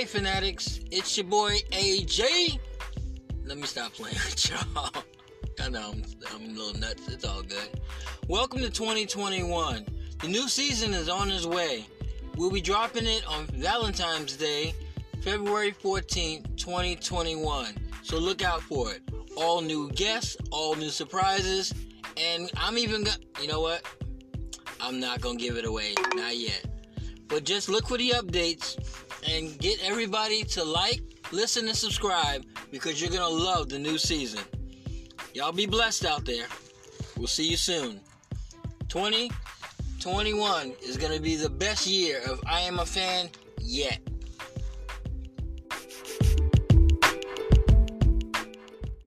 Hey, fanatics, it's your boy AJ. Let me stop playing with y'all. I know I'm, I'm a little nuts. It's all good. Welcome to 2021. The new season is on its way. We'll be dropping it on Valentine's Day, February 14th, 2021. So look out for it. All new guests, all new surprises, and I'm even gonna, you know what? I'm not gonna give it away, not yet. But just look for the updates and get everybody to like, listen, and subscribe because you're gonna love the new season. Y'all be blessed out there. We'll see you soon. 2021 is gonna be the best year of I Am a Fan yet.